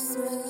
sweat.